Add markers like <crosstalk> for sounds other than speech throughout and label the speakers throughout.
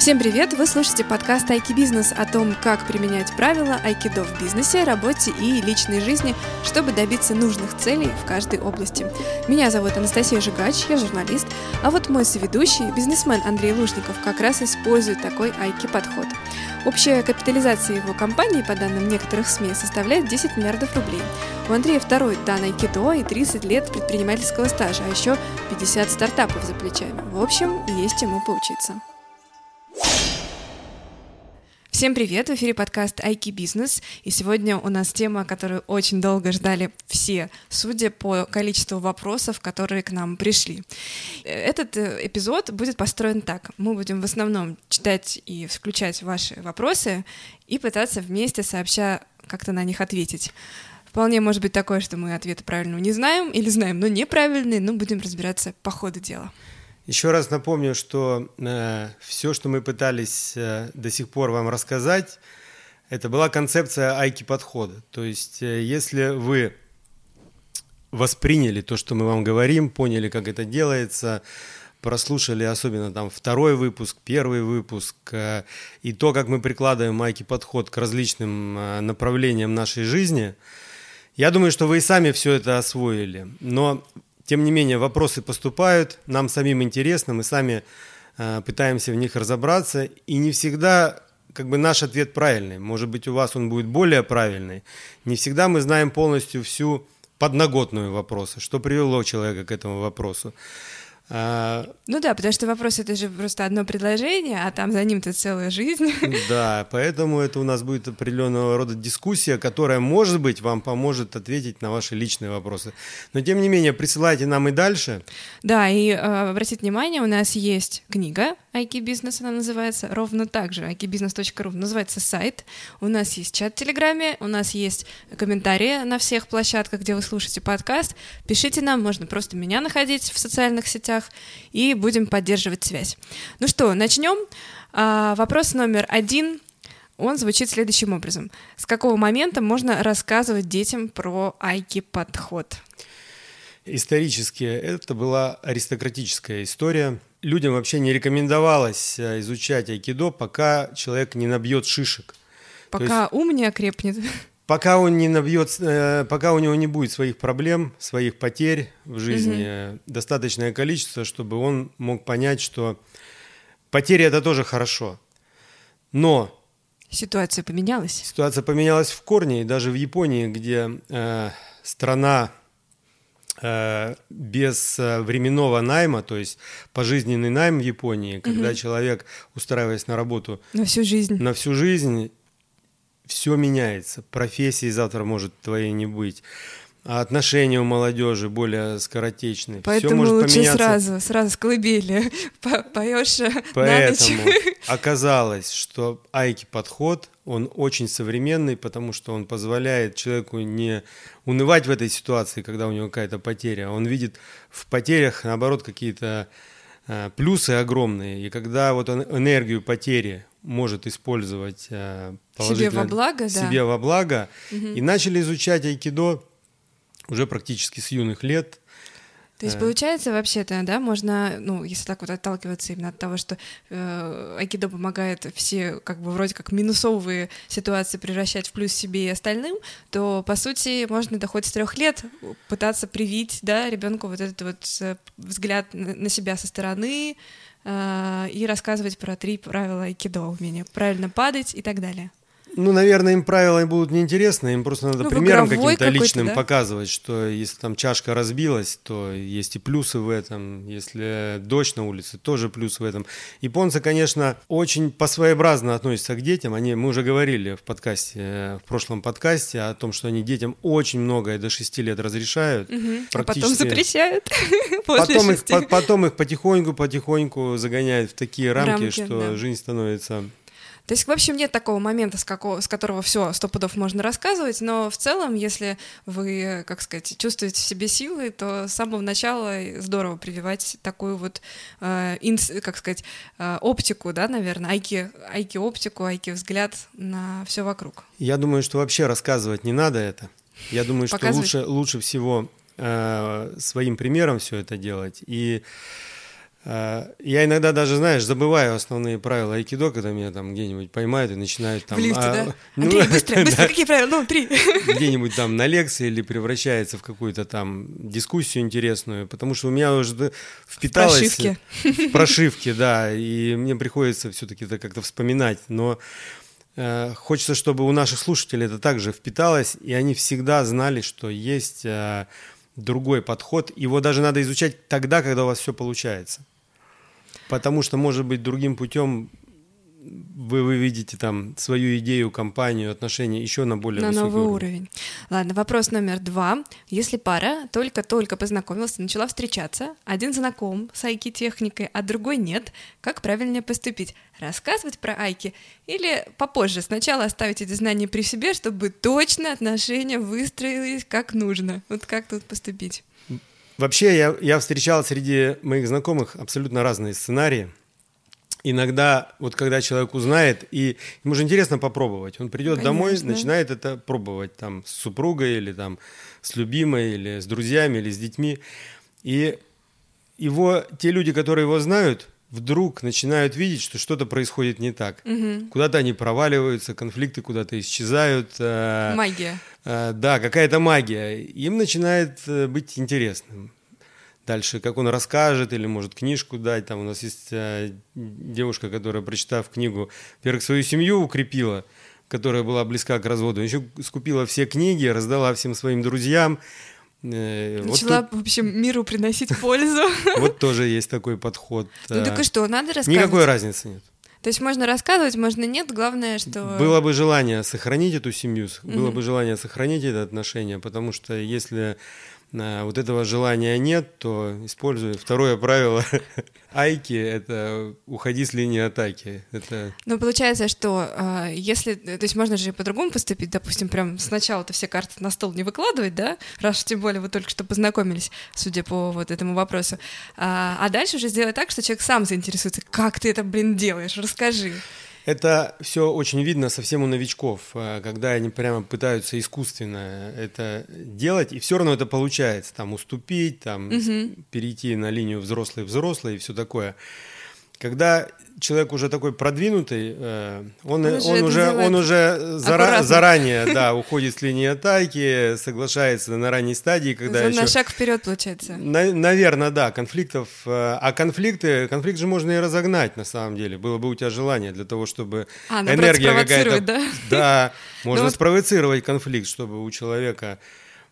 Speaker 1: Всем привет! Вы слушаете подкаст Айки Бизнес о том, как применять правила айкидо в бизнесе, работе и личной жизни, чтобы добиться нужных целей в каждой области. Меня зовут Анастасия Жигач, я журналист, а вот мой соведущий, бизнесмен Андрей Лужников, как раз использует такой айки-подход. Общая капитализация его компании, по данным некоторых СМИ, составляет 10 миллиардов рублей. У Андрея второй дан айкидо и 30 лет предпринимательского стажа, а еще 50 стартапов за плечами. В общем, есть ему поучиться. Всем привет! В эфире подкаст Айки Бизнес. И сегодня у нас тема, которую очень долго ждали все, судя по количеству вопросов, которые к нам пришли. Этот э, эпизод будет построен так. Мы будем в основном читать и включать ваши вопросы и пытаться вместе, сообща, как-то на них ответить. Вполне может быть такое, что мы ответы правильного не знаем или знаем, но неправильные, но будем разбираться по ходу дела.
Speaker 2: Еще раз напомню, что э, все, что мы пытались э, до сих пор вам рассказать, это была концепция айки подхода. То есть, э, если вы восприняли то, что мы вам говорим, поняли, как это делается, прослушали особенно там второй выпуск, первый выпуск, э, и то, как мы прикладываем айки подход к различным э, направлениям нашей жизни, я думаю, что вы и сами все это освоили. Но тем не менее, вопросы поступают, нам самим интересно, мы сами э, пытаемся в них разобраться, и не всегда как бы наш ответ правильный. Может быть, у вас он будет более правильный. Не всегда мы знаем полностью всю подноготную вопроса, что привело человека к этому вопросу.
Speaker 1: А, ну да, потому что вопрос это же просто одно предложение, а там за ним-то целая жизнь. <laughs>
Speaker 2: Да, поэтому это у нас будет определенного рода дискуссия, которая, может быть, вам поможет ответить на ваши личные вопросы. Но тем не менее, присылайте нам и дальше.
Speaker 1: Да, и э, обратите внимание, у нас есть книга IK Business, она называется, ровно так же, ikbusiness.ru, называется сайт. У нас есть чат в Телеграме, у нас есть комментарии на всех площадках, где вы слушаете подкаст. Пишите нам, можно просто меня находить в социальных сетях, и будем поддерживать связь. Ну что, начнем. А, вопрос номер один. Он звучит следующим образом. С какого момента можно рассказывать детям про айки-подход?
Speaker 2: Исторически это была аристократическая история – людям вообще не рекомендовалось э, изучать айкидо, пока человек не набьет шишек.
Speaker 1: Пока есть, ум не окрепнет. <laughs>
Speaker 2: Пока он не набьет, э, пока у него не будет своих проблем, своих потерь в жизни, угу. достаточное количество, чтобы он мог понять, что потери это тоже хорошо. Но
Speaker 1: ситуация поменялась.
Speaker 2: Ситуация поменялась в корне, и даже в Японии, где э, страна Э, без э, временного найма, то есть пожизненный найм в Японии, когда угу. человек, устраиваясь на работу
Speaker 1: на всю жизнь,
Speaker 2: на всю жизнь, все меняется. Профессии завтра может твоей не быть. А отношения у молодежи более скоротечные.
Speaker 1: Поэтому
Speaker 2: Все может
Speaker 1: лучше
Speaker 2: поменяться.
Speaker 1: сразу, сразу с колыбели <laughs> поешь
Speaker 2: Поэтому <laughs> оказалось, что айки подход, он очень современный, потому что он позволяет человеку не унывать в этой ситуации, когда у него какая-то потеря. Он видит в потерях, наоборот, какие-то э, плюсы огромные. И когда вот он энергию потери может использовать
Speaker 1: э, себе во благо,
Speaker 2: себе
Speaker 1: да.
Speaker 2: во благо, угу. и начали изучать айкидо уже практически с юных лет.
Speaker 1: То есть, э. получается, вообще-то, да, можно, ну, если так вот отталкиваться именно от того, что э, айкидо помогает все, как бы, вроде как минусовые ситуации превращать в плюс себе и остальным, то, по сути, можно до хоть с трех лет пытаться привить, да, ребенку вот этот вот э, взгляд на себя со стороны и рассказывать про три правила айкидо, умение правильно падать и так далее.
Speaker 2: Ну, наверное, им правила будут неинтересны, им просто надо ну, примером каким-то личным да? показывать, что если там чашка разбилась, то есть и плюсы в этом, если дождь на улице, тоже плюс в этом. Японцы, конечно, очень по-своеобразно относятся к детям, они, мы уже говорили в подкасте, в прошлом подкасте о том, что они детям очень многое до 6 лет разрешают.
Speaker 1: Угу. А потом запрещают <laughs>
Speaker 2: потом их, по, потом их потихоньку-потихоньку загоняют в такие рамки, рамки что да. жизнь становится
Speaker 1: то есть, в общем, нет такого момента, с, какого, с которого все сто пудов можно рассказывать, но в целом, если вы, как сказать, чувствуете в себе силы, то с самого начала здорово прививать такую вот, э, инс, как сказать, э, оптику, да, наверное, айки, айки оптику, айки взгляд на все вокруг.
Speaker 2: Я думаю, что вообще рассказывать не надо это. Я думаю, что лучше, лучше всего э, своим примером все это делать. И я иногда даже, знаешь, забываю основные правила айкидо, когда меня там где-нибудь поймают и начинают там...
Speaker 1: В лифте, а, да? Ну, Андрей, быстро, <laughs> быстро, да, какие правила? Ну, три. <laughs>
Speaker 2: Где-нибудь там на лекции или превращается в какую-то там дискуссию интересную, потому что у меня уже впиталось... В
Speaker 1: прошивке.
Speaker 2: В прошивке, да, и мне приходится все-таки это как-то вспоминать, но э, хочется, чтобы у наших слушателей это также впиталось, и они всегда знали, что есть... Э, другой подход. Его даже надо изучать тогда, когда у вас все получается. Потому что, может быть, другим путем вы, вы видите там свою идею, компанию, отношения еще на более
Speaker 1: на
Speaker 2: высокий
Speaker 1: новый
Speaker 2: уровень.
Speaker 1: уровень. Ладно, вопрос номер два. Если пара только-только познакомилась начала встречаться, один знаком с айки-техникой, а другой нет, как правильнее поступить? Рассказывать про айки или попозже сначала оставить эти знания при себе, чтобы точно отношения выстроились как нужно? Вот как тут поступить?
Speaker 2: Вообще, я, я встречал среди моих знакомых абсолютно разные сценарии иногда, вот когда человек узнает, и ему же интересно попробовать, он придет Конечно. домой, начинает это пробовать там с супругой или там с любимой, или с друзьями, или с детьми. И его, те люди, которые его знают, вдруг начинают видеть, что что-то происходит не так. Угу. Куда-то они проваливаются, конфликты куда-то исчезают.
Speaker 1: Э, магия.
Speaker 2: Э, да, какая-то магия. Им начинает э, быть интересным дальше, как он расскажет, или может книжку дать. Там у нас есть э, девушка, которая, прочитав книгу, во-первых, свою семью укрепила, которая была близка к разводу, еще скупила все книги, раздала всем своим друзьям.
Speaker 1: Э, Начала, вот тут... в общем, миру приносить пользу. <laughs>
Speaker 2: Вот тоже есть такой подход.
Speaker 1: Ну так и что, надо рассказывать?
Speaker 2: Никакой разницы нет.
Speaker 1: То есть можно рассказывать, можно нет, главное, что...
Speaker 2: Было бы желание сохранить эту семью, было бы желание сохранить это отношение, потому что если вот этого желания нет, то используй второе правило <laughs> айки – это уходи с линии атаки. Это...
Speaker 1: Ну, получается, что э, если… То есть можно же по-другому поступить, допустим, прям сначала-то все карты на стол не выкладывать, да, раз тем более вы только что познакомились, судя по вот этому вопросу, а, а дальше уже сделать так, что человек сам заинтересуется, как ты это, блин, делаешь, расскажи.
Speaker 2: Это все очень видно совсем у новичков, э, когда они прямо пытаются искусственно это делать, и все равно это получается, там уступить, там угу. перейти на линию взрослый-взрослый и все такое. Когда человек уже такой продвинутый, э, он, он, он уже, он уже зара, заранее да, уходит с линии атаки, соглашается на ранней стадии, когда
Speaker 1: на
Speaker 2: еще...
Speaker 1: шаг вперед получается.
Speaker 2: На, наверное, да, конфликтов. Э, а конфликты, конфликт же можно и разогнать на самом деле. Было бы у тебя желание для того, чтобы
Speaker 1: а,
Speaker 2: энергия какая-то...
Speaker 1: Да,
Speaker 2: да <laughs> можно ну, спровоцировать конфликт, чтобы у человека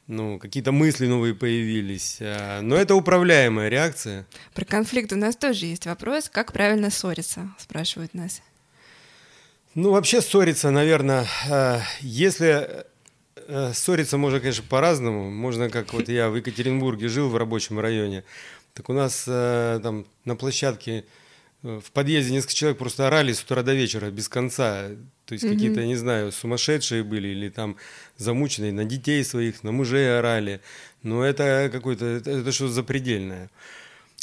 Speaker 2: ну, какие-то мысли новые появились. А, но это управляемая реакция.
Speaker 1: Про конфликт у нас тоже есть вопрос. Как правильно ссориться, спрашивают нас.
Speaker 2: Ну, вообще ссориться, наверное, а, если э, ссориться можно, конечно, по-разному. Можно, как вот я в Екатеринбурге жил в рабочем районе, так у нас э, там на площадке э, в подъезде несколько человек просто орали с утра до вечера без конца. То есть mm-hmm. какие-то, не знаю, сумасшедшие были или там замученные, на детей своих, на мужей орали. Но это какое-то, это, это что-то запредельное.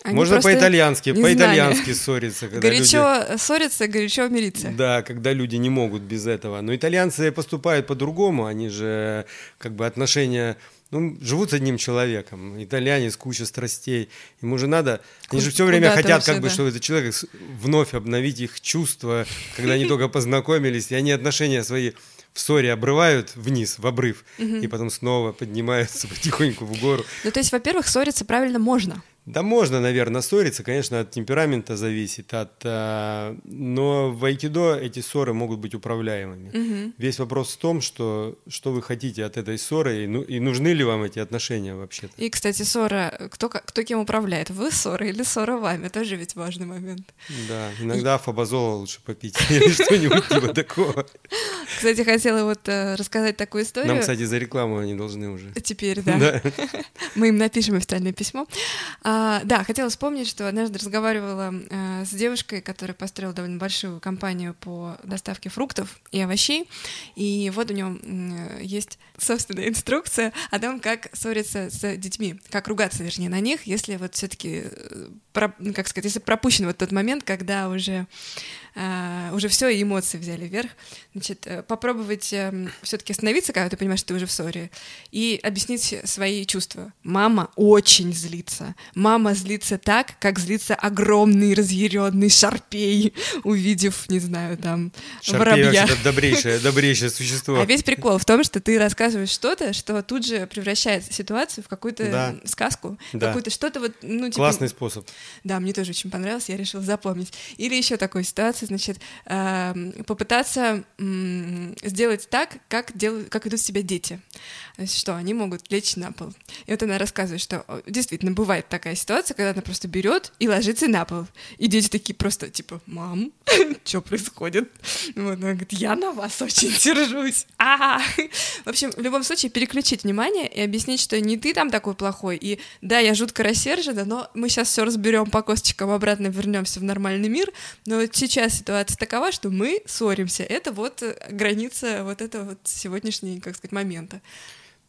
Speaker 2: Они Можно по-итальянски, по-итальянски ссориться.
Speaker 1: Когда горячо люди... ссориться, горячо мириться.
Speaker 2: Да, когда люди не могут без этого. Но итальянцы поступают по-другому, они же как бы отношения ну, живут с одним человеком, итальянец, куча страстей, ему же надо, они же все время хотят, вообще, как бы, да. чтобы этот человек вновь обновить их чувства, когда они только познакомились, и они отношения свои в ссоре обрывают вниз, в обрыв, и потом снова поднимаются <laughs> потихоньку в гору.
Speaker 1: Ну, то есть, во-первых, ссориться правильно можно.
Speaker 2: Да можно, наверное, ссориться, конечно, от темперамента зависит, от, а, но в айкидо эти ссоры могут быть управляемыми. Угу. Весь вопрос в том, что, что вы хотите от этой ссоры, и, ну, и нужны ли вам эти отношения вообще-то.
Speaker 1: И, кстати, ссора, кто, кто кем управляет, вы ссора или ссора вами, тоже ведь важный момент.
Speaker 2: Да, иногда и... фабазола лучше попить <laughs> или что-нибудь типа такого.
Speaker 1: Кстати, хотела вот э, рассказать такую историю.
Speaker 2: Нам, кстати, за рекламу они должны уже.
Speaker 1: Теперь, да. Мы им напишем официальное письмо. А, да, хотела вспомнить, что однажды разговаривала а, с девушкой, которая построила довольно большую компанию по доставке фруктов и овощей. И вот у нее есть собственная инструкция о том, как ссориться с детьми, как ругаться, вернее, на них, если вот все-таки, э, как сказать, если пропущен вот тот момент, когда уже а, уже все, и эмоции взяли вверх. Значит, э, попробовать э, все-таки остановиться, когда ты понимаешь, что ты уже в ссоре, и объяснить свои чувства. Мама очень злится. Мама злится так, как злится огромный разъяренный шарпей, увидев, не знаю, там,
Speaker 2: Шарпей
Speaker 1: воробья.
Speaker 2: добрейшее, добрейшее <laughs> существо.
Speaker 1: А весь прикол в том, что ты рассказываешь что-то, что тут же превращает ситуацию в какую-то
Speaker 2: Да.
Speaker 1: сказку,
Speaker 2: Да.
Speaker 1: какую-то что-то вот, ну, типа...
Speaker 2: Классный способ.
Speaker 1: Да, мне тоже очень понравилось, я решила запомнить. Или еще такой ситуации, значит, попытаться сделать так, как, делают, как идут себя дети. Что, они могут лечь на пол. И вот она рассказывает, что действительно бывает такая ситуация, когда она просто берет и ложится на пол. И дети такие просто, типа, мам, <laughs> что происходит? Вот, она говорит, я на вас очень <laughs> сержусь. А! В общем, в любом случае, переключить внимание и объяснить, что не ты там такой плохой, и да, я жутко рассержена, но мы сейчас все разберем по косточкам, обратно вернемся в нормальный мир, но вот сейчас ситуация такова, что мы ссоримся. Это вот э, граница вот этого вот сегодняшней, как сказать, момента.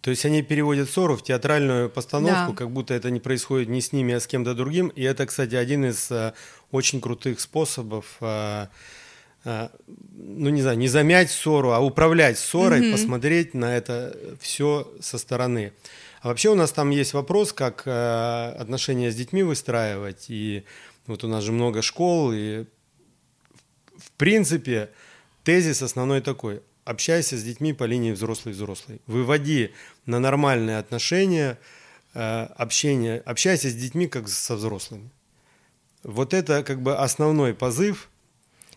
Speaker 2: То есть они переводят ссору в театральную постановку,
Speaker 1: Да.
Speaker 2: как будто это не происходит не с ними, а с кем-то другим. И это, кстати, один из э, очень крутых способов, э, ну не знаю, не замять ссору, а управлять ссорой,
Speaker 1: Мгм.
Speaker 2: посмотреть на это все со стороны. А вообще у нас там есть вопрос, как э, отношения с детьми выстраивать. И вот у нас же много школ, и в принципе тезис основной такой. Общайся с детьми по линии взрослый-взрослый. Выводи на нормальные отношения, э, общение, общайся с детьми как со взрослыми. Вот это как бы основной позыв.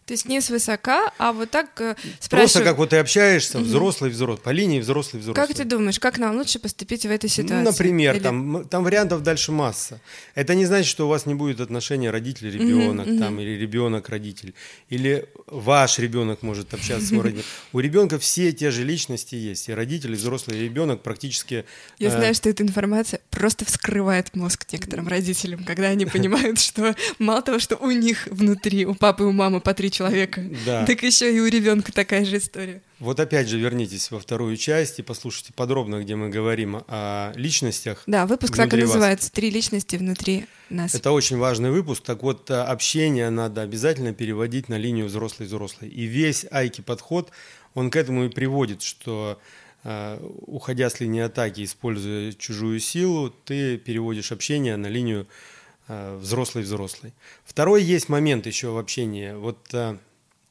Speaker 1: То есть не свысока, а вот так э,
Speaker 2: Просто
Speaker 1: спрашиваю,
Speaker 2: как вот ты общаешься, взрослый-взрослый, по линии взрослый-взрослый.
Speaker 1: как ты думаешь, как нам лучше поступить в этой ситуации?
Speaker 2: Ну, например,
Speaker 1: Или-
Speaker 2: там, там вариантов дальше масса. Это не значит, что у вас не будет отношения родитель-ребенок, там, или ребенок-родитель, или ваш ребенок может общаться с родителем. <laughs> У ребенка все те же личности есть, и родитель, и взрослый, и ребенок практически.
Speaker 1: Я
Speaker 2: э,
Speaker 1: знаю, что эта информация просто вскрывает мозг некоторым родителям, когда они <laughs> понимают, что мало того, что у них внутри, у папы и у мамы по три человека,
Speaker 2: Да.
Speaker 1: так еще и у ребенка такая же история.
Speaker 2: Вот опять же вернитесь во вторую часть и послушайте подробно, где мы говорим о личностях.
Speaker 1: Да, выпуск так и
Speaker 2: вас.
Speaker 1: называется «Три личности внутри нас».
Speaker 2: Это очень важный выпуск. Так вот, э, общение надо обязательно переводить на линию взрослый-взрослый. И весь Айки подход, он к этому и приводит, что э, уходя с линии атаки, используя чужую силу, ты переводишь общение на линию взрослый-взрослый. Второй есть момент еще в общении. Вот э,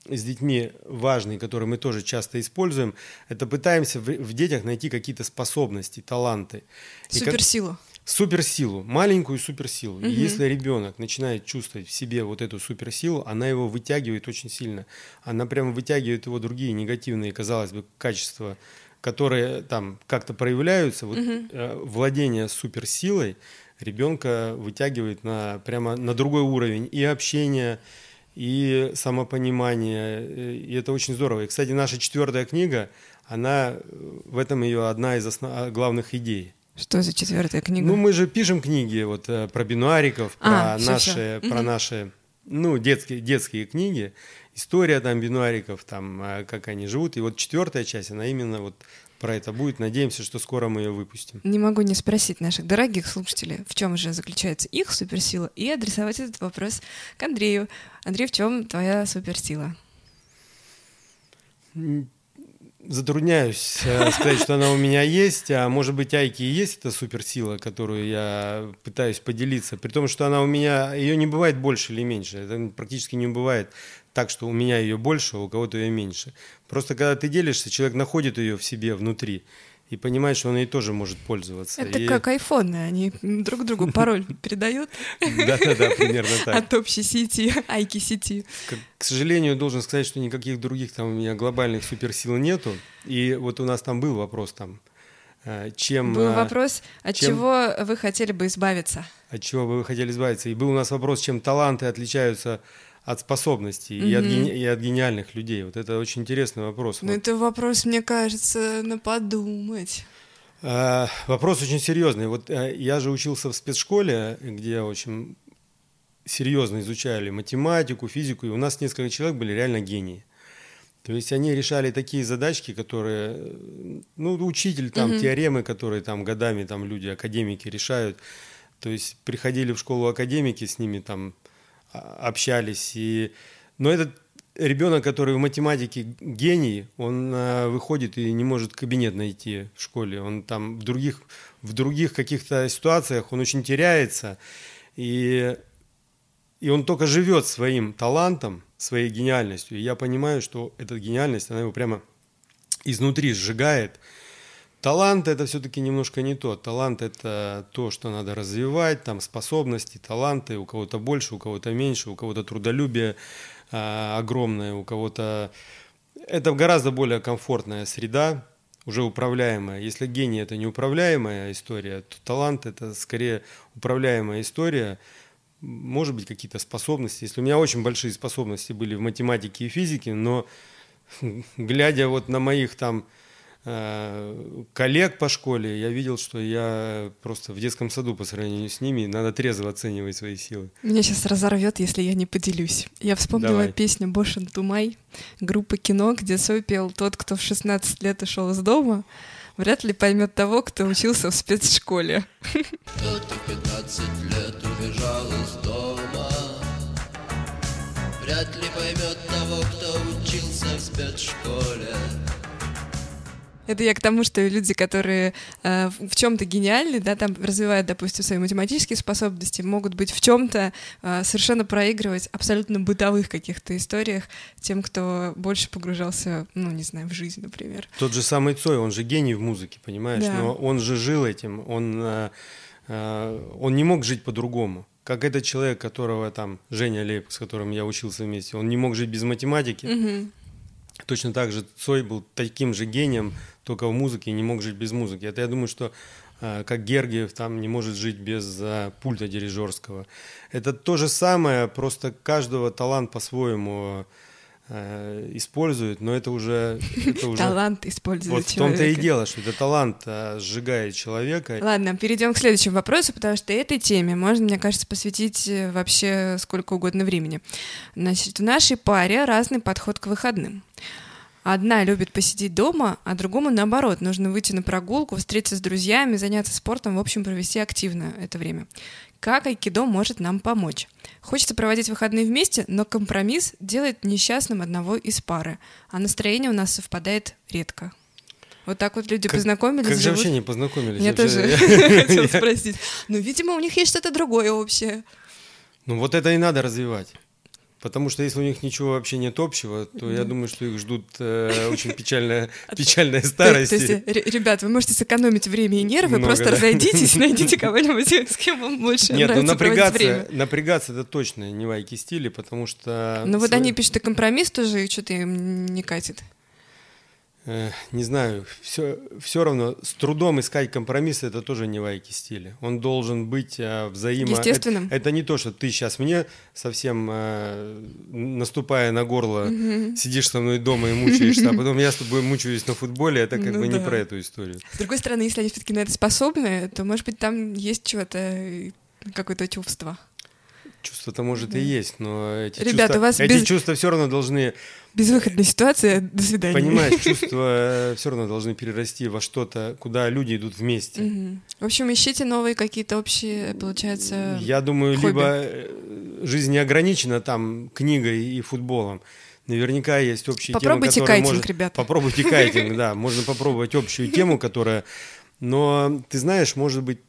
Speaker 2: с детьми важный, который мы тоже часто используем, это пытаемся в, в детях найти какие-то способности, таланты. Как-
Speaker 1: Суперсилу.
Speaker 2: суперсилу, маленькую суперсилу. И
Speaker 1: Мгм.
Speaker 2: если ребенок начинает чувствовать в себе вот эту суперсилу, она его вытягивает очень сильно. Она прямо вытягивает его другие негативные, казалось бы, качества, которые там как-то проявляются. Вот э, владение суперсилой ребенка вытягивает на прямо на другой уровень и общения, и самопонимания. э, И это очень здорово. И, кстати, наша четвертая книга, она э, в этом ее одна из основ- главных идей.
Speaker 1: Что за четвертая книга?
Speaker 2: Ну, мы же пишем книги вот э, про бинуариков, про
Speaker 1: А,
Speaker 2: наши,
Speaker 1: всё.
Speaker 2: про
Speaker 1: Мгм.
Speaker 2: наши, ну, детские, детские книги, история там бинуариков, там, э, как они живут. И вот четвертая часть, она именно вот про это будет. Надеемся, что скоро мы ее выпустим.
Speaker 1: Не могу не спросить наших дорогих слушателей, в чем же заключается их суперсила, и адресовать этот вопрос к Андрею. Андрей, в чем твоя суперсила?
Speaker 2: Затрудняюсь э, сказать, что она у меня есть, а может быть, Айки и есть эта суперсила, которую я пытаюсь поделиться, при том, что она у меня, ее не бывает больше или меньше, это практически не бывает так, что у меня ее больше, а у кого-то ее меньше. Просто когда ты делишься, человек находит ее в себе внутри и понимает, что он ей тоже может пользоваться.
Speaker 1: Это
Speaker 2: И-
Speaker 1: как айфоны, они друг другу пароль <laughs> передают
Speaker 2: Да-да-да, примерно <laughs> так.
Speaker 1: от общей сети, айки сети.
Speaker 2: К, сожалению, должен сказать, что никаких других там у меня глобальных суперсил нету. И вот у нас там был вопрос там, э, чем...
Speaker 1: Был
Speaker 2: э,
Speaker 1: вопрос, от
Speaker 2: чем-
Speaker 1: чего вы хотели бы избавиться?
Speaker 2: От чего бы вы хотели избавиться? И был у нас вопрос, чем таланты отличаются от способностей и, от, гени- и от гениальных людей. Вот это очень интересный вопрос.
Speaker 1: Ну,
Speaker 2: Вот.
Speaker 1: это вопрос, мне кажется, на подумать.
Speaker 2: Э, Вопрос очень серьезный. Вот э, я же учился в спецшколе, где очень серьезно изучали математику, физику, и у нас несколько человек были реально гении. То есть они решали такие задачки, которые, э, ну, учитель там,
Speaker 1: Мгм.
Speaker 2: теоремы, которые там годами там люди, академики решают. То есть приходили в школу академики, с ними там а, общались. И... Но это ребенок, который в математике гений, он э, выходит и не может кабинет найти в школе. Он там в других, в других каких-то ситуациях он очень теряется. И, и он только живет своим талантом, своей гениальностью. И я понимаю, что эта гениальность, она его прямо изнутри сжигает. Талант это все-таки немножко не то. Талант это то, что надо развивать, там способности, таланты, у кого-то больше, у кого-то меньше, у кого-то трудолюбие э, огромное, у кого-то... Это гораздо более комфортная среда, уже управляемая. Если гений это неуправляемая история, то талант это скорее управляемая история. Может быть, какие-то способности. Если у меня очень большие способности были в математике и физике, но <laughs> глядя вот на моих там коллег по школе, я видел, что я просто в детском саду по сравнению с ними, надо трезво оценивать свои силы.
Speaker 1: Меня сейчас разорвет, если я не поделюсь. Я вспомнила Давай. песню «Бошен Тумай» группы «Кино», где Сой пел «Тот, кто в 16 лет ушел из дома, вряд ли поймет того, кто учился в спецшколе». Тот, кто в 15 лет убежал из дома, вряд ли поймет того, кто учился в спецшколе. Это я к тому, что люди, которые э, в чем-то гениальны, да, там развивают, допустим, свои математические способности, могут быть в чем-то э, совершенно проигрывать абсолютно бытовых каких-то историях тем, кто больше погружался, ну, не знаю, в жизнь, например.
Speaker 2: Тот же самый Цой, он же гений в музыке, понимаешь? Да. Но он же жил этим, он, э, э, он не мог жить по-другому как этот человек, которого там Женя Лейб, с которым я учился вместе, он не мог жить без математики. Угу. Точно так же Цой был таким же гением, только в музыке и не мог жить без музыки. Это я думаю, что э, как Гергиев там не может жить без а, пульта дирижерского. Это то же самое, просто каждого талант по-своему э, использует, но это уже... Это уже
Speaker 1: талант использует
Speaker 2: Вот в том-то и дело, что это талант а, сжигает человека.
Speaker 1: Ладно, перейдем к следующему вопросу, потому что этой теме можно, мне кажется, посвятить э, вообще сколько угодно времени. Значит, в нашей паре разный подход к выходным. Одна любит посидеть дома, а другому наоборот. Нужно выйти на прогулку, встретиться с друзьями, заняться спортом, в общем, провести активно это время. Как айкидо может нам помочь? Хочется проводить выходные вместе, но компромисс делает несчастным одного из пары, а настроение у нас совпадает редко. Вот так вот люди как, познакомились.
Speaker 2: Как же живут... вообще не познакомились?
Speaker 1: Я тоже <laughs> <laughs> хотела спросить. Ну, видимо, у них есть что-то другое общее.
Speaker 2: Ну, вот это и надо развивать. Потому что если у них ничего вообще нет общего, то я думаю, что их ждут э, <laughs> очень печальная, печальная старость.
Speaker 1: То, есть, ребят, вы можете сэкономить время и нервы, Много, просто да. разойдитесь, <laughs> найдите кого-нибудь, <laughs> с кем вам больше Нет, ну
Speaker 2: напрягаться, напрягаться это точно не вайки стили, потому что...
Speaker 1: Ну вот они пишут, и компромисс тоже, и что-то им не катит.
Speaker 2: Э, не знаю, все, все равно с трудом искать компромисс это тоже не вайки стиля. Он должен быть э, взаимо...
Speaker 1: Естественным.
Speaker 2: Это, это не то, что ты сейчас мне совсем э, наступая на горло, угу. сидишь со мной дома и мучаешься, а <laughs> потом я с тобой мучаюсь на футболе, это как ну, бы да. не про эту историю.
Speaker 1: С другой стороны, если они все-таки на это способны, то, может быть, там есть чего-то, какое-то чувство.
Speaker 2: Чувство-то может и есть, но эти,
Speaker 1: Ребята,
Speaker 2: чувства,
Speaker 1: у вас
Speaker 2: эти
Speaker 1: без...
Speaker 2: чувства все равно должны...
Speaker 1: Безвыходная ситуация, до свидания.
Speaker 2: Понимаешь, <laughs> чувства все равно должны перерасти во что-то, куда люди идут вместе.
Speaker 1: Угу. В общем, ищите новые какие-то общие, получается,
Speaker 2: Я думаю,
Speaker 1: хобби.
Speaker 2: либо э, жизнь не ограничена там книгой и футболом, Наверняка есть общие
Speaker 1: Попробуйте
Speaker 2: темы,
Speaker 1: которые
Speaker 2: кайтинг,
Speaker 1: ребята.
Speaker 2: Попробуйте <laughs> кайтинг, да. Можно попробовать общую тему, которая... Но ты знаешь, может быть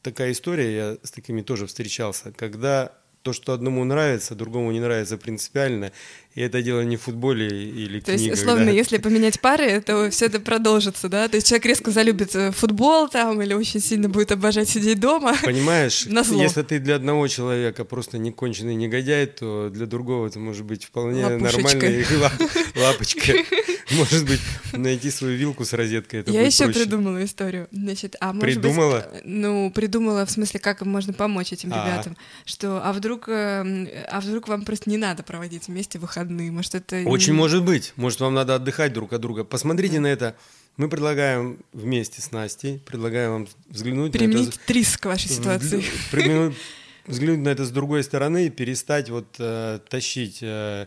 Speaker 2: такая история, я с такими тоже встречался, когда то, что одному нравится, другому не нравится принципиально, и это дело не в футболе или
Speaker 1: То есть, условно,
Speaker 2: да.
Speaker 1: если поменять пары, то все это продолжится, да? То есть человек резко залюбит э, футбол там или очень сильно будет обожать сидеть дома. <laughs>
Speaker 2: Понимаешь, если ты для одного человека просто не конченый негодяй, то для другого это может быть вполне нормальной <laughs> лапочка. <laughs> Может быть, найти свою вилку с розеткой. Это
Speaker 1: Я еще проще. придумала историю. Значит, а может
Speaker 2: придумала?
Speaker 1: Быть, ну, придумала в смысле, как можно помочь этим а. ребятам. Что, а вдруг, эм, а вдруг вам просто не надо проводить вместе выходные выходные? Может, это...
Speaker 2: Очень не... может быть. Может, вам надо отдыхать друг от друга. Посмотрите на это. Мы предлагаем вместе с Настей, предлагаем вам взглянуть
Speaker 1: Применить
Speaker 2: на это...
Speaker 1: триск к вашей ситуации.
Speaker 2: Взглянуть, <laughs> взглянуть на это с другой стороны и перестать вот э, тащить э,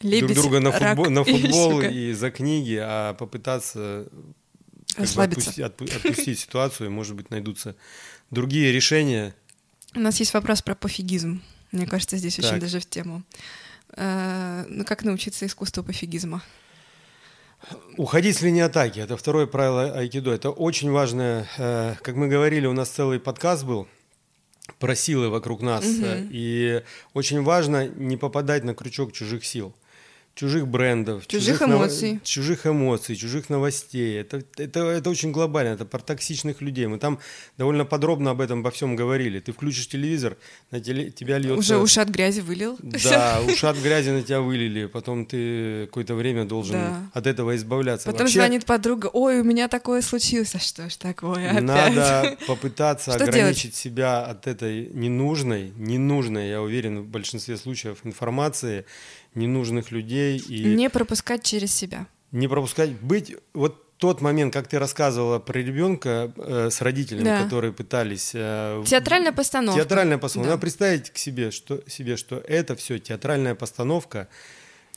Speaker 2: Лебедь, друг друга на <laughs> футбол, на футбол и, и за книги, а попытаться
Speaker 1: Расслабиться.
Speaker 2: Бы, отпустить, отпустить ситуацию, и, может быть, найдутся другие решения.
Speaker 1: У нас есть вопрос про пофигизм. Мне кажется, здесь так. очень даже в тему. Э, ну, как научиться искусству пофигизма?
Speaker 2: Уходить с линии атаки – это второе правило айкидо. Это очень важное. Э, как мы говорили, у нас целый подкаст был про силы вокруг нас. Угу. И очень важно не попадать на крючок чужих сил чужих брендов,
Speaker 1: чужих, чужих эмоций, нов...
Speaker 2: чужих эмоций, чужих новостей. Это, это, это очень глобально, это про токсичных людей. Мы там довольно подробно об этом во всем говорили. Ты включишь телевизор, на теле... тебя льется...
Speaker 1: Уже ушат грязи вылил.
Speaker 2: Да, ушат грязи на тебя вылили, потом ты какое-то время должен да. от этого избавляться.
Speaker 1: Потом Вообще... звонит подруга, ой, у меня такое случилось, а что ж такое опять?
Speaker 2: Надо <laughs> попытаться ограничить себя от этой ненужной, ненужной, я уверен, в большинстве случаев информации, ненужных людей. И
Speaker 1: не пропускать через себя.
Speaker 2: Не пропускать. Быть вот тот момент, как ты рассказывала про ребенка э, с родителями, да. которые пытались... Э,
Speaker 1: театральная постановка.
Speaker 2: Театральная постановка. Да. Надо представить к себе, что, себе, что это все театральная постановка,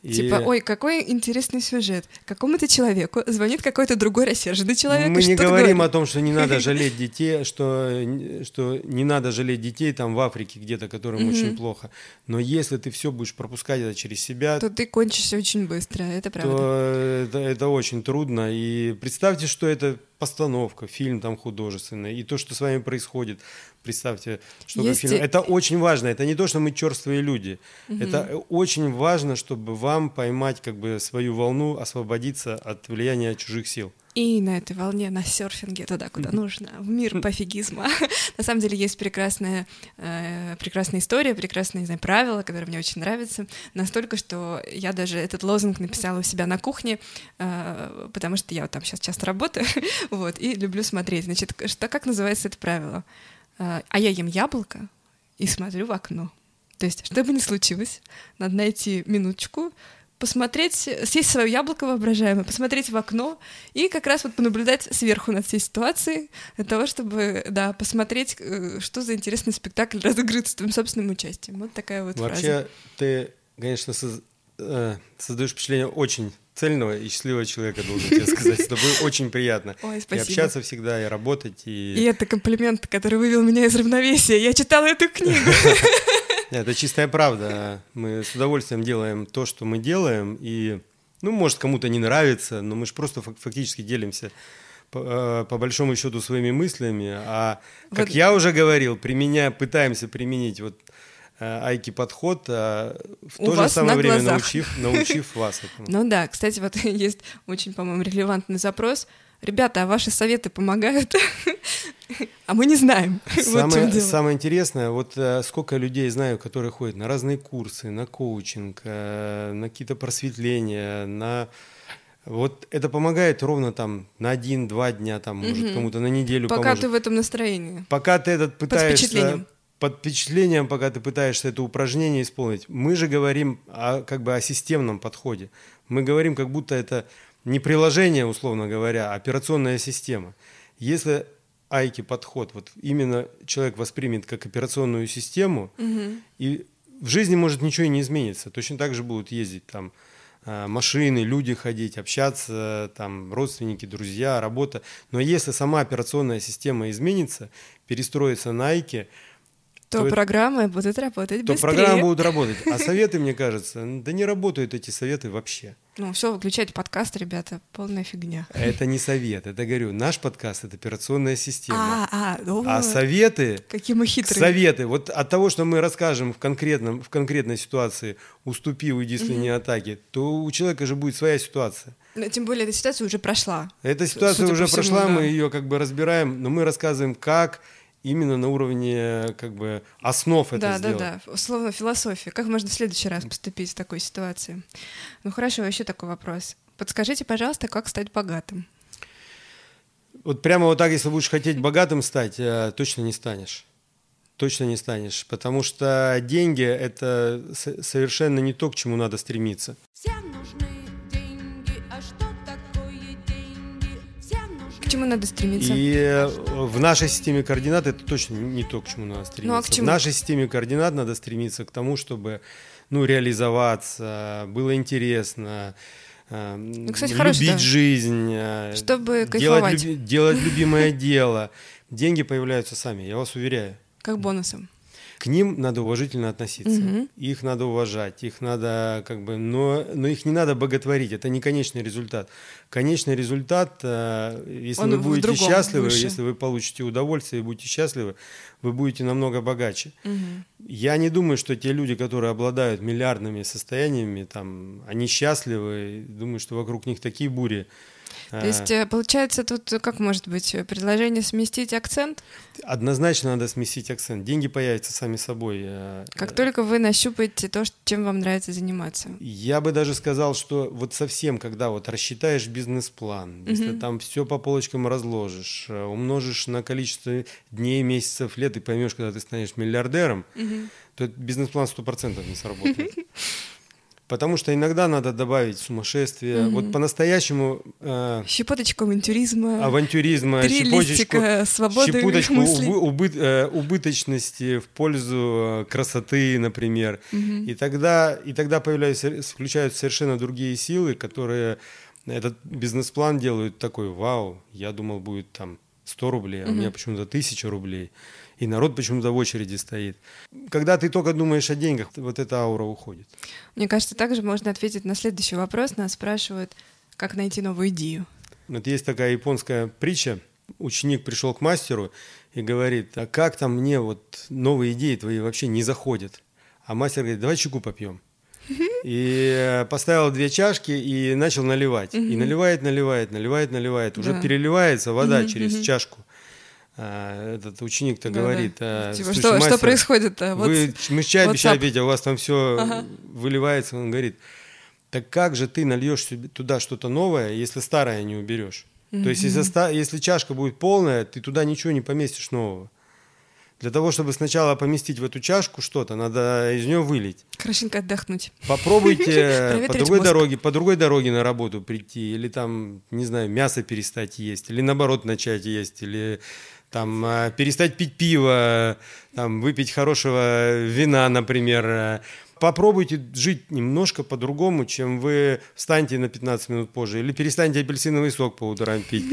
Speaker 1: и... Типа, ой, какой интересный сюжет. Какому-то человеку звонит какой-то другой рассерженный человек.
Speaker 2: Мы не говорим говорит? о том, что не надо <laughs> жалеть детей, что, что не надо жалеть детей там в Африке где-то, которым очень плохо. Но если ты все будешь пропускать это через себя,
Speaker 1: то ты кончишься очень быстро, это правда.
Speaker 2: То это, это очень трудно. И представьте, что это постановка, фильм там художественный, и то, что с вами происходит. Представьте, что Есть... фильм. Это очень важно. Это не то, что мы черствые люди. Угу. Это очень важно, чтобы вам поймать как бы свою волну, освободиться от влияния чужих сил.
Speaker 1: И на этой волне, на серфинге туда, куда нужно, в мир пофигизма. <laughs> на самом деле есть прекрасная, э, прекрасная история, прекрасные, не знаю, правила, которые мне очень нравятся. Настолько, что я даже этот лозунг написала у себя на кухне, э, потому что я вот там сейчас часто работаю, <laughs> вот, и люблю смотреть. Значит, что, как называется это правило? Э, а я ем яблоко и смотрю в окно. То есть, что бы ни случилось, надо найти минуточку, посмотреть, съесть свое яблоко воображаемое, посмотреть в окно и как раз вот понаблюдать сверху над всей ситуацией для того, чтобы, да, посмотреть, э, что за интересный спектакль <laughs> разыгрывается с твоим собственным участием. Вот такая вот
Speaker 2: Вообще,
Speaker 1: фраза.
Speaker 2: ты, конечно, соз... э, создаешь впечатление очень цельного и счастливого человека, должен тебе сказать. С тобой <laughs> очень приятно.
Speaker 1: Ой, спасибо.
Speaker 2: И общаться всегда, и работать. И...
Speaker 1: и это комплимент, который вывел меня из равновесия. Я читала эту книгу. <laughs>
Speaker 2: Это чистая правда. Мы с удовольствием делаем то, что мы делаем, и, ну, может, кому-то не нравится, но мы же просто фактически делимся по, э, по большому счету своими мыслями. А, как вот. я уже говорил, применяя, пытаемся применить вот э, айки подход, а в У то же самое время глазах. научив, научив вас этому.
Speaker 1: Ну да, кстати, вот <laughs> есть очень, по-моему, релевантный запрос – ребята, а ваши советы помогают? <laughs> А мы не знаем. <laughs>
Speaker 2: Самое, вот самое интересное, вот э, сколько людей знаю, которые ходят на разные курсы, на коучинг, э, на какие-то просветления, на вот это помогает ровно там на один-два дня, там, может, угу. кому-то на неделю
Speaker 1: Пока
Speaker 2: поможет.
Speaker 1: ты в этом настроении.
Speaker 2: Пока ты этот пытаешься... Под впечатлением. Под впечатлением, пока ты пытаешься это упражнение исполнить. Мы же говорим о, как бы о системном подходе. Мы говорим, как будто это не приложение, условно говоря, а операционная система. Если Айки подход, вот именно человек воспримет как операционную систему, угу. и в жизни может ничего и не измениться. Точно так же будут ездить там а, машины, люди ходить, общаться, там родственники, друзья, работа. Но если сама операционная система изменится, перестроится на Айки,
Speaker 1: то, то программы будут работать
Speaker 2: то
Speaker 1: быстрее.
Speaker 2: То программы будут работать. А советы, мне кажется, да не работают эти советы вообще.
Speaker 1: Ну, все, выключайте подкаст, ребята, полная фигня.
Speaker 2: Это не совет, это говорю, наш подкаст это операционная система.
Speaker 1: А, а, ну,
Speaker 2: а советы.
Speaker 1: Какие мы хитрые.
Speaker 2: Советы. Вот от того, что мы расскажем в конкретном в конкретной ситуации, уступи, уйди с линии атаки, то у человека же будет своя ситуация.
Speaker 1: Но, тем более эта ситуация уже прошла.
Speaker 2: Эта ситуация уже всему, прошла, да. мы ее как бы разбираем, но мы рассказываем, как именно на уровне как бы основ это
Speaker 1: да,
Speaker 2: сделать.
Speaker 1: Да, да, условно философия. Как можно в следующий раз поступить в такой ситуации? Ну хорошо, еще такой вопрос. Подскажите, пожалуйста, как стать богатым?
Speaker 2: Вот прямо вот так, если будешь хотеть богатым стать, э, точно не станешь. Точно не станешь, потому что деньги — это совершенно не то, к чему надо стремиться.
Speaker 1: Чему надо стремиться?
Speaker 2: И э, в нашей системе координат это точно не то, к чему надо стремиться. Ну, а к чему? В нашей системе координат надо стремиться к тому, чтобы ну, реализоваться, было интересно, э, ну, кстати, любить хороший, да. жизнь, э,
Speaker 1: чтобы кайфовать.
Speaker 2: делать, делать любимое дело. Деньги появляются сами, я вас уверяю.
Speaker 1: Как бонусом.
Speaker 2: К ним надо уважительно относиться.
Speaker 1: Мгм.
Speaker 2: Их надо уважать, их надо как бы, но, но их не надо боготворить. Это не конечный результат. Конечный результат, э, если
Speaker 1: Он
Speaker 2: вы будете
Speaker 1: другом,
Speaker 2: счастливы,
Speaker 1: выше.
Speaker 2: если вы получите удовольствие и будете счастливы, вы будете намного богаче.
Speaker 1: Мгм.
Speaker 2: Я не думаю, что те люди, которые обладают миллиардными состояниями, там, они счастливы. Думаю, что вокруг них такие бури.
Speaker 1: То есть, э, получается, тут как может быть э, предложение сместить акцент?
Speaker 2: Однозначно надо сместить акцент. Деньги появятся сами собой. Э,
Speaker 1: Как только вы нащупаете то, чем вам нравится заниматься.
Speaker 2: Я бы даже сказал, что вот совсем, когда вот рассчитаешь бизнес-план, если
Speaker 1: Мгм.
Speaker 2: там все по полочкам разложишь, э, умножишь на количество дней, месяцев, лет и поймешь, когда ты станешь миллиардером, то этот бизнес-план сто процентов не сработает. <laughs> Потому что иногда надо добавить сумасшествие.
Speaker 1: Мгм.
Speaker 2: Вот по-настоящему э,
Speaker 1: Щепоточку авантюризма,
Speaker 2: авантюризма,
Speaker 1: три листика свободы
Speaker 2: щепоточку
Speaker 1: мыслей.
Speaker 2: убы- убы- э, убыточности в пользу э, красоты, например.
Speaker 1: Мгм.
Speaker 2: И тогда, и тогда появляются, включаются совершенно другие силы, которые этот бизнес-план делают такой, вау, я думал будет там 100 рублей, а у меня почему-то 1000 рублей. И народ почему-то в очереди стоит. Когда ты только думаешь о деньгах, вот эта аура уходит.
Speaker 1: Мне кажется, также можно ответить на следующий вопрос. Нас спрашивают, как найти новую идею.
Speaker 2: Вот есть такая японская притча. Ученик пришел к мастеру и говорит, а как там мне вот новые идеи твои вообще не заходят? А мастер говорит, давай чайку попьем. И э, поставил две чашки и начал наливать. И наливает, наливает, наливает, наливает. Уже переливается вода через чашку. А, Этот ученик-то
Speaker 1: Да-да.
Speaker 2: говорит, а,
Speaker 1: Типа,
Speaker 2: «Слушай,
Speaker 1: что, что
Speaker 2: мастер,
Speaker 1: происходит-то? Вот
Speaker 2: вы, мы чай обещали пить, а у вас там все
Speaker 1: Ага.
Speaker 2: выливается. Он говорит, так как же ты нальешь туда что-то новое, если старое не уберешь? То есть, если, если чашка будет полная, ты туда ничего не поместишь нового. Для того, чтобы сначала поместить в эту чашку что-то, надо из нее вылить.
Speaker 1: хорошенько отдохнуть.
Speaker 2: Попробуйте <laughs> по другой
Speaker 1: мозг.
Speaker 2: дороге, по другой дороге на работу прийти, или там, не знаю, мясо перестать есть, или наоборот начать есть, или там а, перестать пить пиво, там выпить хорошего вина, например. Попробуйте жить немножко по-другому, чем вы встаньте на 15 минут позже, или перестаньте апельсиновый сок по утрам пить.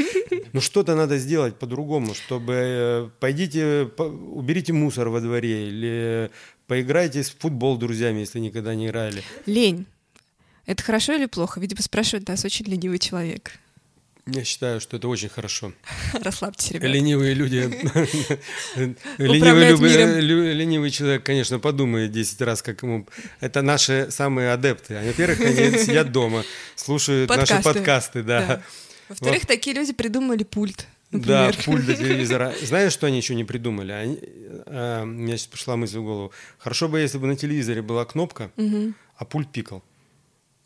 Speaker 2: Ну что-то надо сделать по-другому, чтобы э, пойдите, по- уберите мусор во дворе, или поиграйте в футбол с друзьями, если никогда не играли.
Speaker 1: Лень. Это хорошо или плохо? Видимо, спрашивает нас очень ленивый человек.
Speaker 2: Я считаю, что это очень хорошо. <laughs>
Speaker 1: Расслабьтесь, ребята.
Speaker 2: Ленивые люди. <laughs> Ленивый, ленивый человек, конечно, подумает 10 раз, как ему... Это наши самые адепты. Во-первых, они <laughs> сидят дома, слушают наши
Speaker 1: Подкасты.
Speaker 2: да.
Speaker 1: Да. Во-вторых, такие люди придумали пульт.
Speaker 2: Да,
Speaker 1: Например.
Speaker 2: пульт до телевизора. Знаешь, что они еще не придумали? Они, э, у меня сейчас пришла мысль в голову. Хорошо бы, если бы на телевизоре была кнопка,
Speaker 1: Мгм.
Speaker 2: а пульт пикал.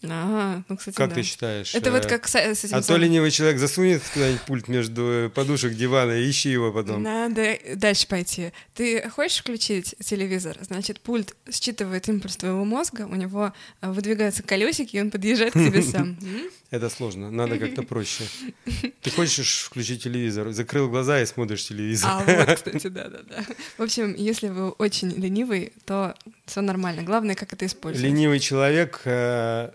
Speaker 1: Ага, ну, кстати,
Speaker 2: Как
Speaker 1: да.
Speaker 2: ты считаешь?
Speaker 1: Это вот
Speaker 2: э,
Speaker 1: как с, с этим
Speaker 2: А то
Speaker 1: самым-
Speaker 2: ленивый человек засунет куда-нибудь пульт между подушек дивана и ищи его потом.
Speaker 1: Надо дальше пойти. Ты хочешь включить телевизор? Значит, пульт считывает импульс твоего мозга, у него э, выдвигаются колесики, и он подъезжает к тебе <laughs> сам.
Speaker 2: Это сложно, надо как-то проще. Ты хочешь включить телевизор, закрыл глаза и смотришь телевизор.
Speaker 1: А вот, кстати, да-да-да. В общем, если вы очень ленивый, то все нормально. Главное, как это использовать.
Speaker 2: Ленивый человек э,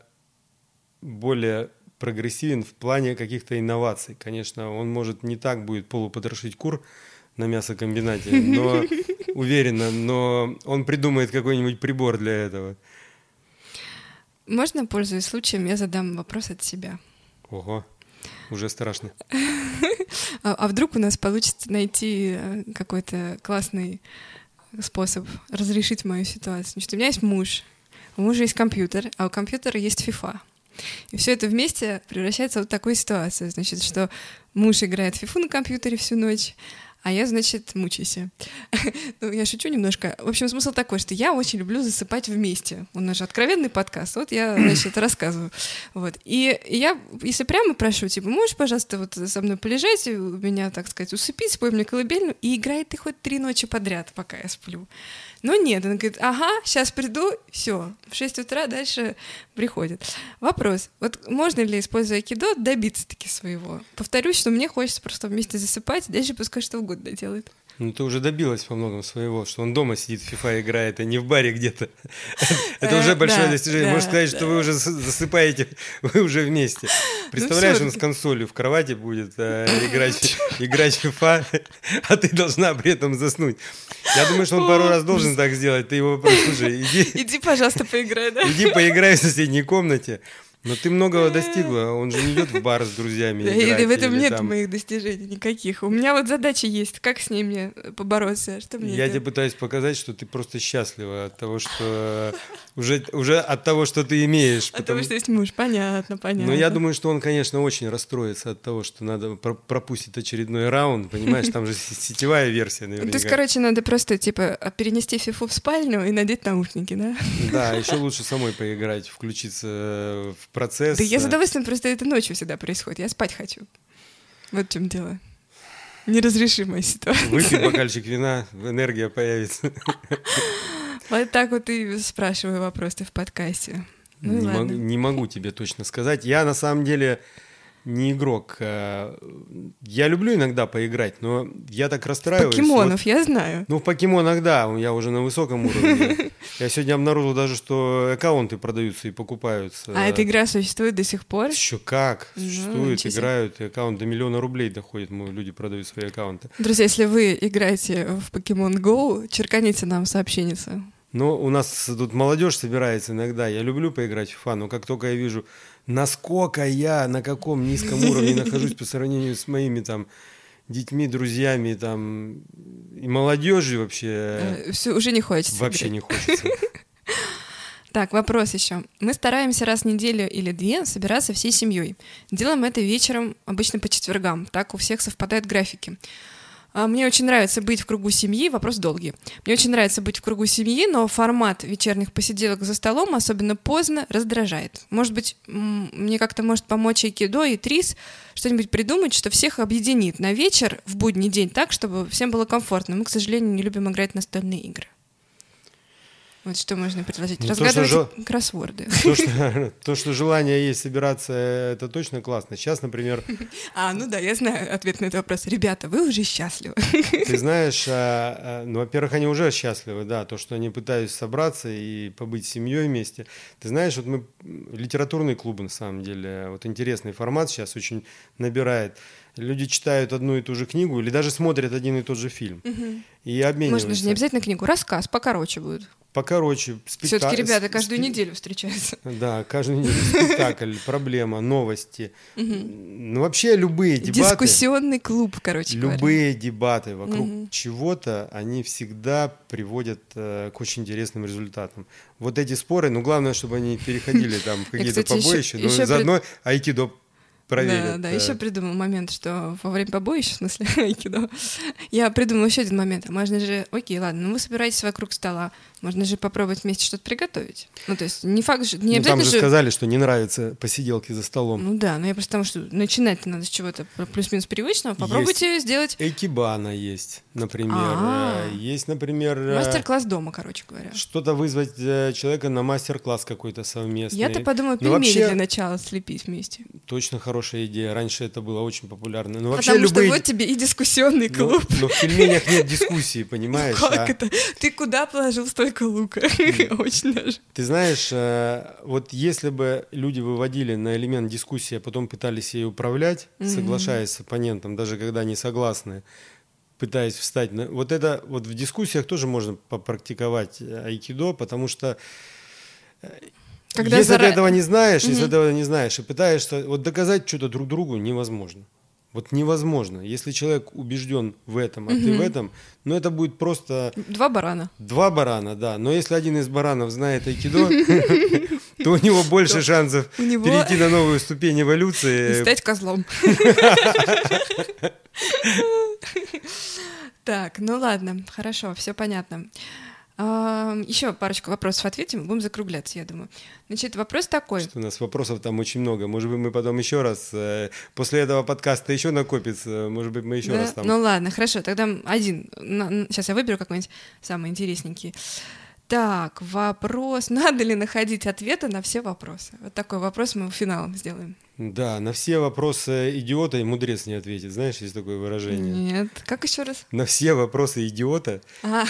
Speaker 2: более прогрессивен в плане каких-то инноваций. Конечно, он может не так будет полупотрошить кур на мясокомбинате, но <laughs> уверенно, но он придумает какой-нибудь прибор для этого.
Speaker 1: Можно, пользуясь случаем, я задам вопрос от себя.
Speaker 2: Ого, уже страшно. <laughs>
Speaker 1: А, а вдруг у нас получится найти э, какой-то классный способ разрешить мою ситуацию? Значит, у меня есть муж, у мужа есть компьютер, а у компьютера есть FIFA. И все это вместе превращается в такую ситуацию. Значит, что муж играет в фифу на компьютере всю ночь, а я, значит, мучаюсь. <laughs> Ну, я шучу немножко. В общем, смысл такой, что я очень люблю засыпать вместе. У нас же откровенный подкаст. Вот я, <clears throat> значит, рассказываю. Вот. И я, если прямо прошу, типа, можешь, пожалуйста, вот со мной полежать, у меня, так сказать, усыпить, спой мне колыбельную, и играй ты хоть три ночи подряд, пока я сплю. Но нет, она говорит, ага, сейчас приду, все, в 6 утра дальше приходит. Вопрос, вот можно ли, используя айкидо, добиться таки своего? Повторюсь, что мне хочется просто вместе засыпать, дальше пускай что угодно делает.
Speaker 2: Ну, ты уже добилась по многом своего, что он дома сидит, в FIFA играет, а не в баре где-то. <laughs> Это уже большое достижение. Можно сказать, что вы уже засыпаете, <laughs> вы уже вместе. Ну, Представляешь, он с консолью в кровати будет э, <laughs> играть играть в FIFA, а ты должна при этом заснуть. Я думаю, что он пару раз должен так сделать. Ты его просто, слушай, иди...
Speaker 1: Иди, пожалуйста, поиграй, да?
Speaker 2: Иди поиграй в соседней комнате. Но ты многого достигла, он же не идет в бар с друзьями. <laughs> Да, играть,
Speaker 1: в этом нет там... моих достижений никаких. У меня вот задача есть, как с мне побороться. Что мне
Speaker 2: Я
Speaker 1: это...
Speaker 2: тебе пытаюсь показать, что ты просто счастлива от того, что <laughs> уже, уже от того, что ты имеешь.
Speaker 1: От потому... того, что есть муж, понятно, понятно.
Speaker 2: Но я думаю, что он, конечно, очень расстроится от того, что надо пропустить очередной раунд, понимаешь, там же сетевая версия наверняка.
Speaker 1: То есть, короче, надо просто, типа, перенести фифу в спальню и надеть наушники, да?
Speaker 2: Да, <laughs> еще лучше самой поиграть, включиться в процесс.
Speaker 1: Да я с удовольствием, просто это ночью всегда происходит. Я спать хочу. Вот в чем дело. Неразрешимая ситуация.
Speaker 2: Выпей <laughs> бокальчик вина, энергия появится. <laughs>
Speaker 1: Вот так вот и спрашиваю вопросы в подкасте.
Speaker 2: Ну, не, мог, не могу тебе точно сказать. Я на самом деле не игрок. Э, я люблю иногда поиграть, но я так расстраиваюсь.
Speaker 1: Покемонов, вот, я знаю.
Speaker 2: Ну, в покемонах, да, я уже на высоком уровне. <laughs> Я сегодня обнаружил даже, что аккаунты продаются и покупаются.
Speaker 1: А эта игра существует до сих пор?
Speaker 2: Еще как. Существует, играют, и аккаунт до миллиона рублей доходит, люди продают свои аккаунты.
Speaker 1: Друзья, если вы играете в Pokemon Go, черканите нам сообщение.
Speaker 2: Ну, у нас тут молодежь собирается иногда. Я люблю поиграть в FIFA, но как только я вижу насколько я на каком низком уровне нахожусь по сравнению с моими там детьми, друзьями там и молодежью вообще.
Speaker 1: Э, Все, уже не хочется.
Speaker 2: Вообще не хочется. <laughs>
Speaker 1: Так, вопрос еще. Мы стараемся раз в неделю или две собираться всей семьей. Делаем это вечером, обычно по четвергам. Так у всех совпадают графики. А, мне очень нравится быть в кругу семьи, вопрос долгий. Мне очень нравится быть в кругу семьи, но формат вечерних посиделок за столом, особенно поздно, раздражает. Может быть, мне как-то может помочь Айкидо и Трис что-нибудь придумать, что всех объединит на вечер в будний день так, чтобы всем было комфортно. Мы, к сожалению, не любим играть настольные игры. Вот что можно предложить. Ну, Разгадывать то, что, кроссворды. <laughs>
Speaker 2: То что, <laughs> то, что желание есть собираться, это точно классно. Сейчас, например... <laughs>
Speaker 1: А, ну да, я знаю ответ на этот вопрос. Ребята, вы уже счастливы.
Speaker 2: Ты знаешь, а, а, ну, во-первых, они уже счастливы, да, то, что они пытаются собраться и побыть семьей вместе. Ты знаешь, вот мы... Литературный клуб, на самом деле, вот интересный формат сейчас очень набирает люди читают одну и ту же книгу или даже смотрят один и тот же фильм угу. и обмениваются.
Speaker 1: Можно же не обязательно книгу, рассказ покороче будет.
Speaker 2: Покороче.
Speaker 1: Спектак... Все-таки ребята каждую спе... неделю встречаются.
Speaker 2: Да, каждую неделю спектакль, <laughs> проблема, новости. Ну вообще любые дебаты.
Speaker 1: Дискуссионный клуб, короче
Speaker 2: Любые дебаты вокруг чего-то, они всегда приводят э, к очень интересным результатам. Вот эти споры, ну главное, чтобы они переходили там в какие-то побоища, но заодно айкидо проверят.
Speaker 1: Да, да, еще придумал момент, что во время побоища, в смысле, айкидо, <laughs> я придумал еще один момент. А можно же, окей, ладно, ну вы собираетесь вокруг стола, можно же попробовать вместе что-то приготовить. Ну, то есть не факт же... Не
Speaker 2: ну, там же, же сказали, что не нравятся посиделки за столом.
Speaker 1: Ну да, но я просто потому, что начинать надо с чего-то плюс-минус привычного. Попробуйте есть сделать...
Speaker 2: Экибана есть, например. А-а-а. Э, есть, например... Э,
Speaker 1: мастер-класс дома, короче говоря.
Speaker 2: Что-то вызвать э, человека на мастер-класс какой-то совместный.
Speaker 1: Я-то подумала, ну, пельмени вообще... для начала слепить вместе.
Speaker 2: Точно хорошая идея. Раньше это было очень популярно.
Speaker 1: Но вообще потому любые... что вот тебе и дискуссионный ну, клуб.
Speaker 2: Но, но в пельменях нет дискуссии, <laughs> понимаешь?
Speaker 1: Как а это? Ты куда положил 100 только лука, <laughs> очень даже.
Speaker 2: Ты знаешь, э, вот если бы люди выводили на элемент дискуссии, а потом пытались ей управлять, соглашаясь с оппонентом, даже когда не согласны, пытаясь встать. Ну, вот это вот в дискуссиях тоже можно попрактиковать э, айкидо, потому что э, когда если зара... ты этого не знаешь, mm-hmm. если этого не знаешь, и пытаешься вот доказать что-то друг другу невозможно. Вот невозможно. Если человек убежден в этом, а угу. ты в этом, ну это будет просто...
Speaker 1: Два барана.
Speaker 2: Два барана, да. Но если один из баранов знает айкидо, <laughs> то у него больше шансов перейти на новую ступень эволюции.
Speaker 1: Стать козлом. <laughs> Так, ну ладно, хорошо, все понятно. Еще парочку вопросов ответим, будем закругляться, я думаю. Значит, вопрос такой.
Speaker 2: Что у нас вопросов там очень много. Может быть, мы потом еще раз, э, после этого подкаста еще накопится, может быть, мы еще да? раз там...
Speaker 1: Ну ладно, хорошо, тогда один. Сейчас я выберу какой-нибудь самый интересненький. Так, вопрос, <laughs> надо ли находить ответы на все вопросы? Вот такой вопрос мы финалом сделаем.
Speaker 2: Да, на все вопросы идиота и мудрец не ответит. Знаешь, есть такое выражение?
Speaker 1: Нет. Как еще раз?
Speaker 2: На все вопросы идиота
Speaker 1: А,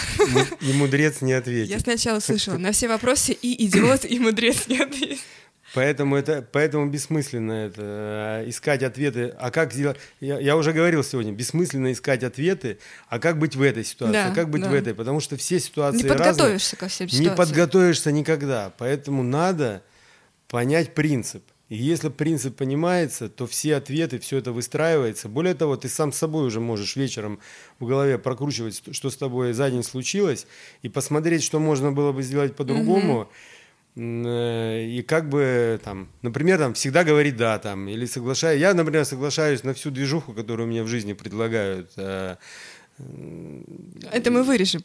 Speaker 2: и мудрец не <laughs> ответит.
Speaker 1: я сначала слышала, на все вопросы и идиот, и мудрец не ответит.
Speaker 2: Поэтому это, поэтому бессмысленно это э, искать ответы. А как сделать? Я, я уже говорил сегодня, бессмысленно искать ответы. А как быть в этой ситуации?
Speaker 1: Да,
Speaker 2: а как быть
Speaker 1: да.
Speaker 2: в этой? Потому что все ситуации
Speaker 1: Не
Speaker 2: разные.
Speaker 1: подготовишься ко всем
Speaker 2: Не
Speaker 1: ситуациям.
Speaker 2: подготовишься никогда. Поэтому надо понять принцип. И если принцип понимается, то все ответы, все это выстраивается. Более того, ты сам с собой уже можешь вечером в голове прокручивать, что- с тобой за день случилось, и посмотреть, что можно было бы сделать по-другому. Э, И как бы там, например, там всегда говорить да, там, или соглашаюсь. Я, например, соглашаюсь на всю движуху, которую мне в жизни предлагают. э,
Speaker 1: Это мы вырежем.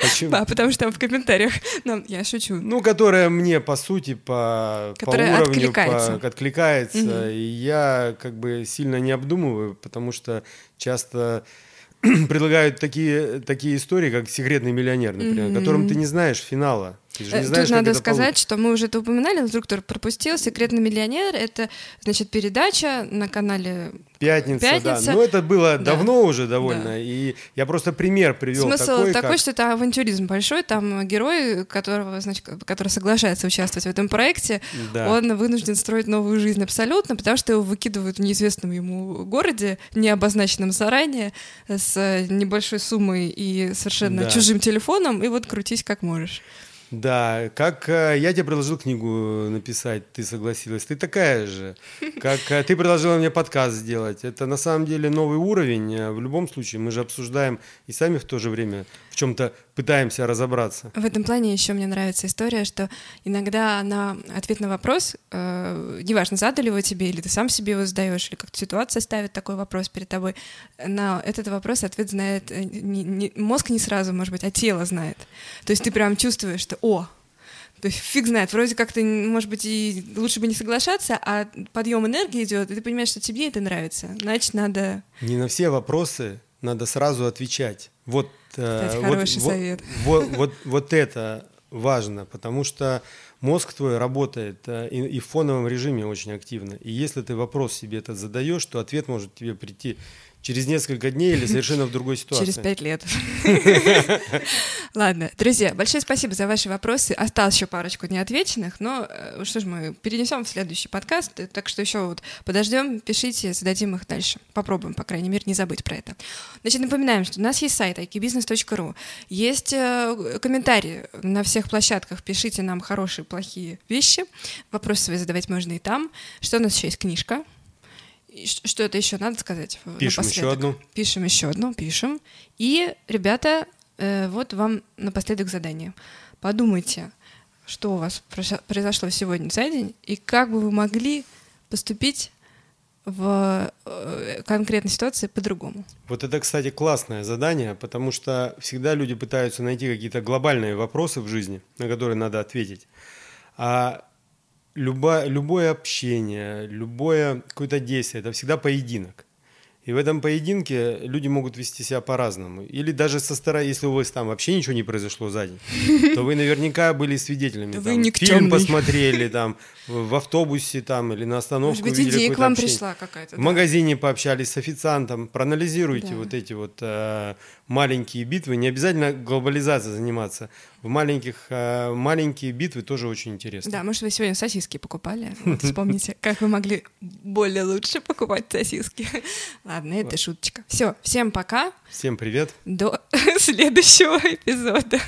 Speaker 2: Почему?
Speaker 1: Да, потому что там в комментариях нам, я шучу.
Speaker 2: Ну, которая мне, по сути, по, по уровню
Speaker 1: откликается.
Speaker 2: по- откликается.
Speaker 1: Мгм.
Speaker 2: И я как бы сильно не обдумываю, потому что часто <clears throat> предлагают такие, такие истории, как «Секретный миллионер», например,
Speaker 1: Мгм.
Speaker 2: которым ты не знаешь финала. Ты же
Speaker 1: Э,
Speaker 2: не знаешь,
Speaker 1: Тут надо сказать,
Speaker 2: получится.
Speaker 1: что мы уже это упоминали, но вдруг кто пропустил. «Секретный миллионер» — это, значит, передача на канале
Speaker 2: Пятница,
Speaker 1: Пятница.
Speaker 2: да. Но это было
Speaker 1: Да.
Speaker 2: давно уже довольно.
Speaker 1: Да.
Speaker 2: И я просто пример привел
Speaker 1: Смысл
Speaker 2: такой,
Speaker 1: такой,
Speaker 2: как-
Speaker 1: что это авантюризм большой. Там герой, которого, значит, который соглашается участвовать в этом проекте,
Speaker 2: Да.
Speaker 1: он вынужден строить новую жизнь абсолютно, потому что его выкидывают в неизвестном ему городе, не обозначенном заранее, с небольшой суммой и совершенно
Speaker 2: Да.
Speaker 1: чужим телефоном, и вот крутись как можешь.
Speaker 2: Да, как э, я тебе предложил книгу написать, ты согласилась. Ты такая же. Как э, ты предложила мне подкаст сделать. Это на самом деле новый уровень. Э, В любом случае, мы же обсуждаем и сами в то же время чем-то пытаемся разобраться.
Speaker 1: В этом плане еще мне нравится история, что иногда на ответ на вопрос, э, неважно, задали его тебе, или ты сам себе его задаешь, или как-то ситуация ставит такой вопрос перед тобой, на этот вопрос ответ знает э, не- не- мозг не сразу, может быть, а тело знает. То есть ты прям чувствуешь, что «о», то есть фиг знает, вроде как ты, может быть, и лучше бы не соглашаться, а подъем энергии идет, и ты понимаешь, что тебе это нравится. Значит, надо...
Speaker 2: Не на все вопросы надо сразу отвечать. Вот, э,
Speaker 1: Кстати,
Speaker 2: вот-
Speaker 1: хороший
Speaker 2: вот-
Speaker 1: совет.
Speaker 2: Вот, вот, вот это важно, потому что мозг твой работает э, и, и в фоновом режиме очень активно. И если ты вопрос себе этот задаешь, то ответ может тебе прийти через несколько дней или совершенно в другой <laughs> ситуации.
Speaker 1: Через пять лет. <laughs> Ладно, друзья, большое спасибо за ваши вопросы. Осталось еще парочку неотвеченных, но э, что ж, мы перенесем в следующий подкаст, э, так что еще вот подождем, пишите, зададим их дальше. Попробуем, по крайней мере, не забыть про это. Значит, напоминаем, что у нас есть сайт ikibusiness.ru, есть э, комментарии на всех площадках, пишите нам хорошие, плохие вещи, вопросы свои задавать можно и там. Что у нас еще есть? Книжка. И Что это еще надо сказать?
Speaker 2: Пишем еще
Speaker 1: напоследок?
Speaker 2: одну.
Speaker 1: Пишем еще одну, пишем. И, ребята, э, вот вам напоследок задание. Подумайте, что у вас произошло сегодня за день, и как бы вы могли поступить в э, конкретной ситуации по-другому.
Speaker 2: Вот это, кстати, классное задание, потому что всегда люди пытаются найти какие-то глобальные вопросы в жизни, на которые надо ответить. А люба- любое общение, любое какое-то действие – это всегда поединок. И в этом поединке люди могут вести себя по-разному. Или даже со стороны, если у вас там вообще ничего не произошло за день, <laughs> то вы наверняка были свидетелями.
Speaker 1: Вы
Speaker 2: там, фильм
Speaker 1: никчемный.
Speaker 2: посмотрели там, в автобусе там, или на остановке
Speaker 1: Может быть, идея к вам
Speaker 2: общение.
Speaker 1: пришла какая-то.
Speaker 2: В
Speaker 1: да.
Speaker 2: магазине пообщались с официантом, проанализируйте
Speaker 1: Да.
Speaker 2: вот эти вот э, маленькие битвы. Не обязательно глобализацией заниматься. В маленьких э, маленькие битвы тоже очень интересно.
Speaker 1: Да, может, вы сегодня сосиски покупали. Вот вспомните, как вы могли более лучше покупать сосиски. Ладно, это шуточка. Все, всем пока.
Speaker 2: Всем привет.
Speaker 1: До <laughs> следующего эпизода.